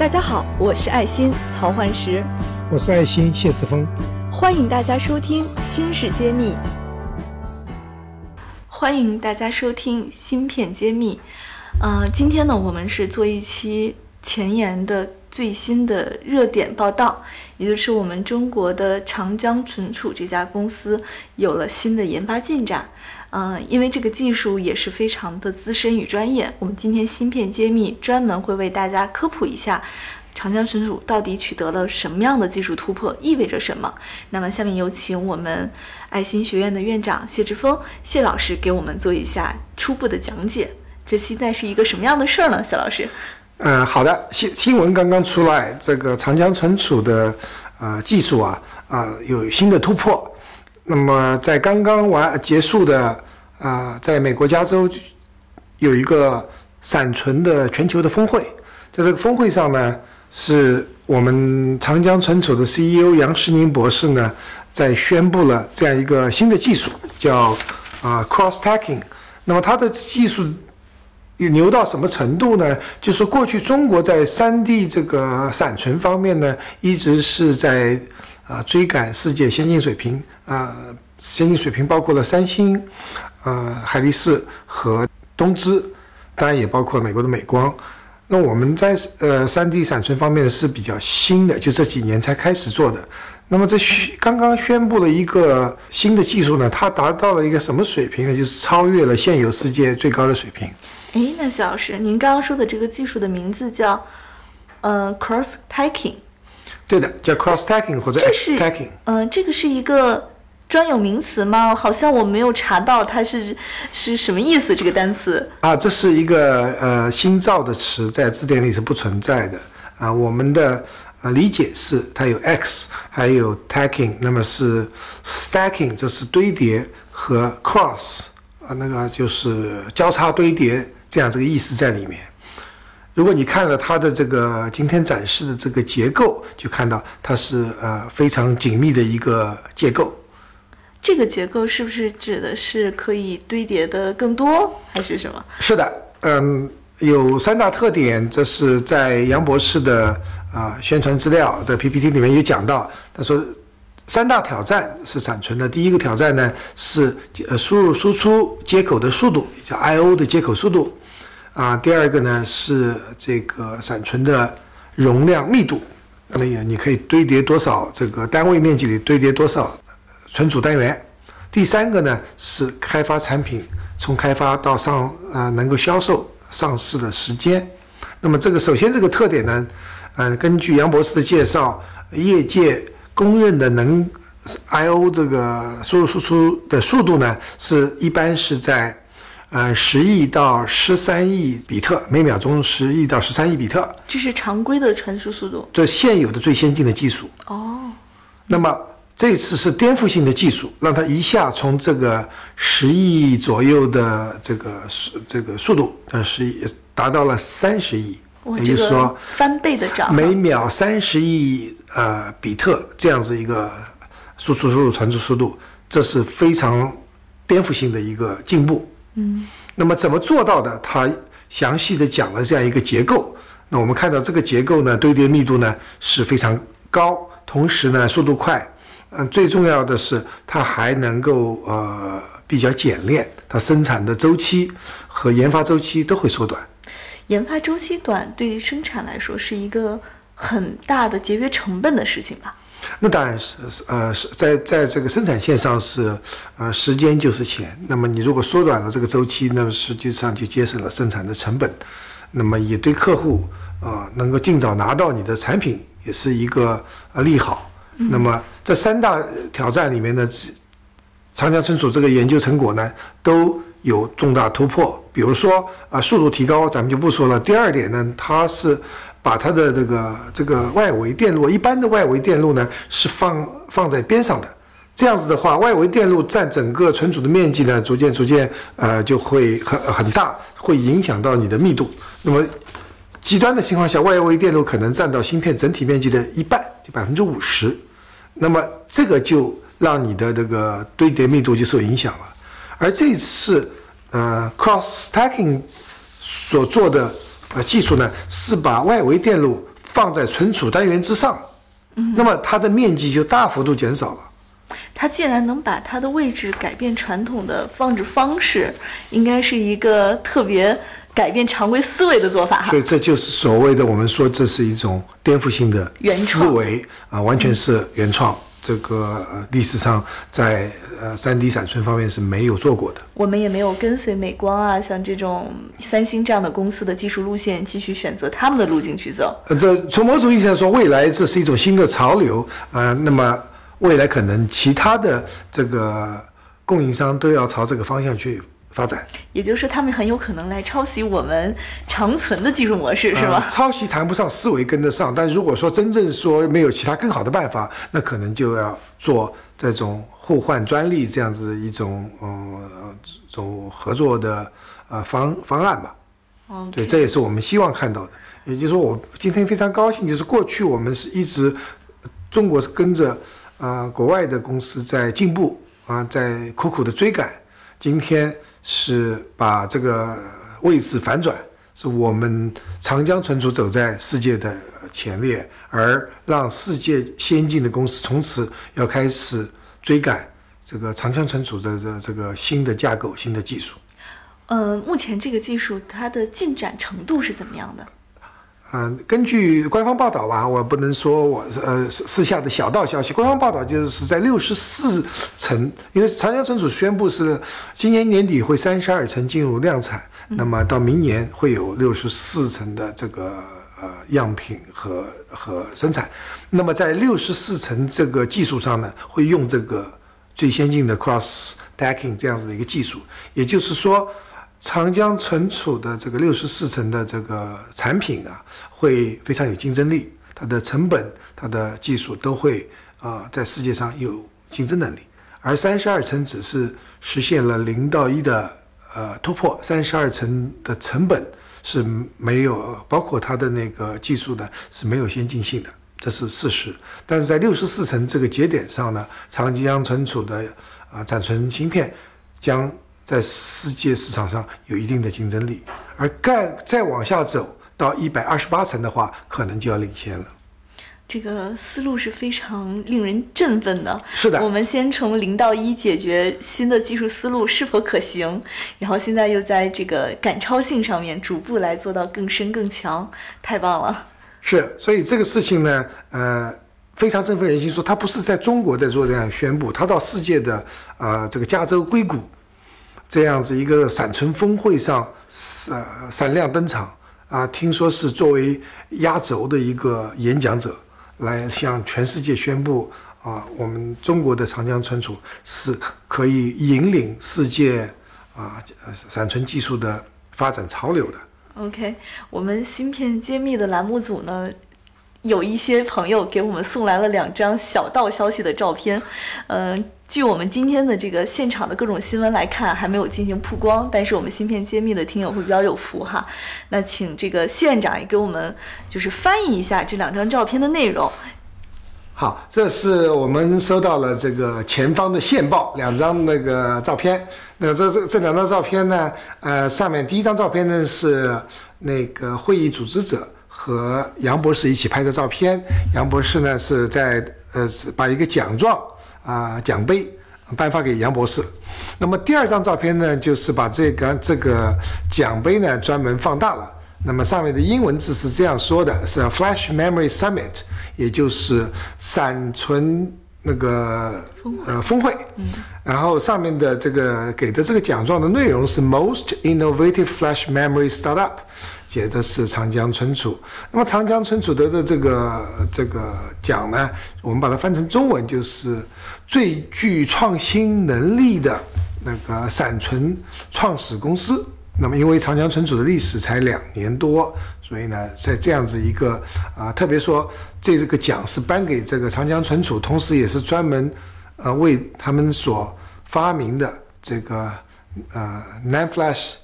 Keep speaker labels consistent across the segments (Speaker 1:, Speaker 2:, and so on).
Speaker 1: 大家好，我是爱心曹焕石，
Speaker 2: 我是爱心谢志峰，
Speaker 1: 欢迎大家收听《新事揭秘》。欢迎大家收听《芯片揭秘》。呃，今天呢，我们是做一期前沿的最新的热点报道，也就是我们中国的长江存储这家公司有了新的研发进展。嗯，因为这个技术也是非常的资深与专业，我们今天芯片揭秘专门会为大家科普一下，长江存储到底取得了什么样的技术突破，意味着什么。那么下面有请我们爱心学院的院长谢志峰谢老师给我们做一下初步的讲解。这现在是一个什么样的事儿呢？谢老师？
Speaker 2: 嗯，好的，新新闻刚刚出来，这个长江存储的呃技术啊啊有新的突破。那么，在刚刚完结束的啊，在美国加州有一个闪存的全球的峰会，在这个峰会上呢，是我们长江存储的 CEO 杨世宁博士呢，在宣布了这样一个新的技术，叫啊 Cross Stacking。那么它的技术牛到什么程度呢？就是过去中国在三 D 这个闪存方面呢，一直是在啊追赶世界先进水平。啊，先进水平包括了三星、呃海力士和东芝，当然也包括美国的美光。那我们在呃三 D 闪存方面是比较新的，就这几年才开始做的。那么这刚刚宣布了一个新的技术呢，它达到了一个什么水平呢？就是超越了现有世界最高的水平。
Speaker 1: 哎，那谢老师，您刚刚说的这个技术的名字叫呃 Cross Stacking。
Speaker 2: 对的，叫 Cross Stacking 或者 X Stacking。
Speaker 1: 嗯，这个是一个。专有名词吗？好像我没有查到它是是什么意思。这个单词
Speaker 2: 啊，这是一个呃新造的词，在字典里是不存在的啊。我们的呃理解是它有 x，还有 tacking，那么是 stacking，这是堆叠和 cross 啊，那个就是交叉堆叠这样这个意思在里面。如果你看了它的这个今天展示的这个结构，就看到它是呃非常紧密的一个结构。
Speaker 1: 这个结构是不是指的是可以堆叠的更多，还是什么？
Speaker 2: 是的，嗯，有三大特点。这是在杨博士的啊宣传资料的 PPT 里面有讲到。他说，三大挑战是闪存的。第一个挑战呢是呃输入输出接口的速度，叫 I/O 的接口速度。啊，第二个呢是这个闪存的容量密度，那么也你可以堆叠多少这个单位面积里堆叠多少。存储单元，第三个呢是开发产品从开发到上呃能够销售上市的时间。那么这个首先这个特点呢，呃根据杨博士的介绍，业界公认的能 I/O 这个输入输出的速度呢，是一般是在呃十亿到十三亿比特每秒钟，十亿到十三亿比特。
Speaker 1: 这是常规的传输速度。
Speaker 2: 这现有的最先进的技术。
Speaker 1: 哦。
Speaker 2: 那么。这次是颠覆性的技术，让它一下从这个十亿左右的这个速这个速度，呃，十亿达到了三十亿，
Speaker 1: 也就是说翻倍的涨，
Speaker 2: 每秒三十亿呃比特这样子一个输出输入传输速度，这是非常颠覆性的一个进步。
Speaker 1: 嗯，
Speaker 2: 那么怎么做到的？他详细的讲了这样一个结构。那我们看到这个结构呢，堆叠密度呢是非常高，同时呢速度快。嗯，最重要的是，它还能够呃比较简练，它生产的周期和研发周期都会缩短。
Speaker 1: 研发周期短，对于生产来说是一个很大的节约成本的事情吧？
Speaker 2: 那当然是，呃，是在在这个生产线上是，呃，时间就是钱。那么你如果缩短了这个周期，那么实际上就节省了生产的成本，那么也对客户呃能够尽早拿到你的产品，也是一个呃利好。那么这三大挑战里面呢，长江存储这个研究成果呢都有重大突破。比如说啊，速度提高，咱们就不说了。第二点呢，它是把它的这个这个外围电路，一般的外围电路呢是放放在边上的。这样子的话，外围电路占整个存储的面积呢，逐渐逐渐呃就会很很大，会影响到你的密度。那么极端的情况下，外围电路可能占到芯片整体面积的一半，就百分之五十。那么这个就让你的这个堆叠密度就受影响了，而这次呃 cross stacking 所做的呃技术呢，是把外围电路放在存储单元之上，那么它的面积就大幅度减少了。
Speaker 1: 它竟然能把它的位置改变传统的放置方式，应该是一个特别改变常规思维的做法哈
Speaker 2: 所。以这就是所谓的我们说这是一种颠覆性的
Speaker 1: 原
Speaker 2: 思
Speaker 1: 创
Speaker 2: 维啊，完全是原创。这个呃历史上在呃三 D 闪存方面是没有做过的。
Speaker 1: 我们也没有跟随美光啊，像这种三星这样的公司的技术路线，继续选择他们的路径去走。
Speaker 2: 呃，这从某种意义上说，未来这是一种新的潮流啊、呃那么未来可能其他的这个供应商都要朝这个方向去发展，
Speaker 1: 也就是说，他们很有可能来抄袭我们长存的技术模式，是
Speaker 2: 呃
Speaker 1: 吗？
Speaker 2: 抄袭谈不上，思维跟得上，但如果说真正说没有其他更好的办法，那可能就要做这种互换专利这样子一种嗯、呃、这种合作的呃方方案吧。
Speaker 1: 哦，
Speaker 2: 对，这也是我们希望看到的。也就是说，我今天非常高兴，就是过去我们是一直中国是跟着呃国外的公司在进步啊、在苦苦的追赶，今天是把这个位置反转，是我们长江存储走在世界的前列，而让世界先进的公司从此要开始追赶这个长江存储的这这个新的架构、新的技术。
Speaker 1: 呃，目前这个技术它的进展程度是怎么样的？
Speaker 2: 嗯，根据官方报道吧，我不能说我呃私下的小道消息。官方报道就是在六十四层，因为长江存储宣布是今年年底会三十二层进入量产，那么到明年会有六十四层的这个呃样品和和生产。那么在六十四层这个技术上呢，会用这个最先进的 cross stacking 这样子的一个技术，也就是说。长江存储的这个六十四层的这个产品啊，会非常有竞争力，它的成本、它的技术都会啊、在世界上有竞争能力。而三十二层只是实现了零到一的呃突破，三十二层的成本是没有，包括它的那个技术呢是没有先进性的，这是事实。但是在六十四层这个节点上呢，长江存储的啊、暂存芯片将在世界市场上有一定的竞争力，而再再往下走到一百二十八层的话，可能就要领先了。
Speaker 1: 这个思路是非常令人振奋的。
Speaker 2: 是的
Speaker 1: 我们先从零到一解决新的技术思路是否可行，然后现在又在这个赶超性上面逐步来做到更深更强，太棒了。
Speaker 2: 是，所以这个事情呢，呃，非常振奋人心。说它不是在中国在做这样宣布，它到世界的呃这个加州硅谷这样子一个闪存峰会上，呃闪亮登场啊、听说是作为压轴的一个演讲者，来向全世界宣布啊、我们中国的长江存储是可以引领世界啊、呃闪存技术的发展潮流的。
Speaker 1: OK，我们芯片揭秘的栏目组呢，有一些朋友给我们送来了两张小道消息的照片。嗯、据我们今天的这个现场的各种新闻来看，还没有进行曝光，但是我们芯片揭秘的听友会比较有福哈。那请这个县长也给我们就是翻译一下这两张照片的内容。
Speaker 2: 好，这是我们收到了这个前方的线报，两张那个照片。那这这这两张照片呢，呃，上面第一张照片呢是那个会议组织者和杨博士一起拍的照片。杨博士呢是在呃是把一个奖状啊、奖杯颁发给杨博士。那么第二张照片呢，就是把这个这个奖杯呢专门放大了。那么上面的英文字是这样说的：是 Flash Memory Summit，也就是闪存那个呃峰会。然后上面的这个给的这个奖状的内容是 Most Innovative Flash Memory Startup，写的是长江存储。那么长江存储得的这个这个奖呢，我们把它翻成中文就是最具创新能力的那个闪存创始公司。那么，因为长江存储的历史才两年多，所以呢，在这样子一个啊、特别说这这个奖是颁给这个长江存储，同时也是专门呃为他们所发明的这个呃，nan Flash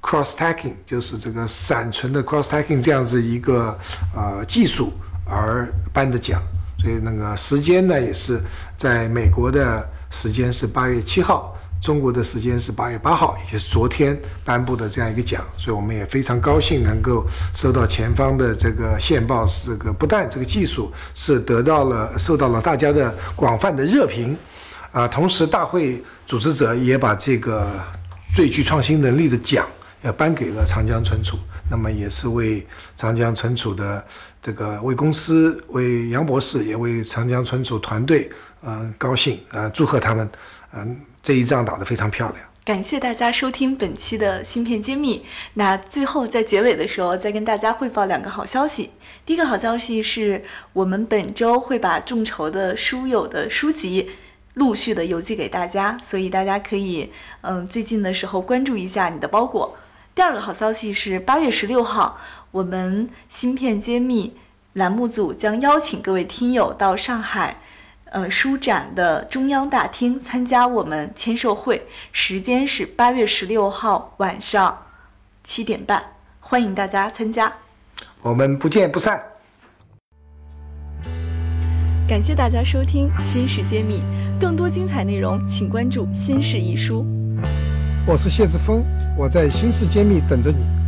Speaker 2: Cross Stacking，就是这个闪存的 Cross Stacking 这样子一个呃技术而颁的奖。所以那个时间呢，也是在美国的时间是八月七号，中国的时间是八月八号，也就是昨天颁布的这样一个奖，所以我们也非常高兴能够收到前方的这个线报，是这个不但这个技术是得到了受到了大家的广泛的热评，啊，同时大会组织者也把这个最具创新能力的奖也颁给了长江存储，那么也是为长江存储的这个为公司、为杨博士，也为长江存储团队，嗯，高兴，呃，祝贺他们，嗯，这一仗打得非常漂亮。
Speaker 1: 感谢大家收听本期的芯片揭秘。那最后在结尾的时候，再跟大家汇报两个好消息。第一个好消息是我们本周会把众筹的书友的书籍。陆续的邮寄给大家，所以大家可以，嗯，最近的时候关注一下你的包裹。第二个好消息是，八月十六号，我们芯片揭秘栏目组将邀请各位听友到上海，呃，书展的中央大厅参加我们签售会，时间是八月十六号晚上七点半，欢迎大家参加。
Speaker 2: 我们不见不散。
Speaker 1: 感谢大家收听《新事揭秘》，更多精彩内容请关注《新事一书》。
Speaker 2: 我是谢志峰，我在《新事揭秘》等着你。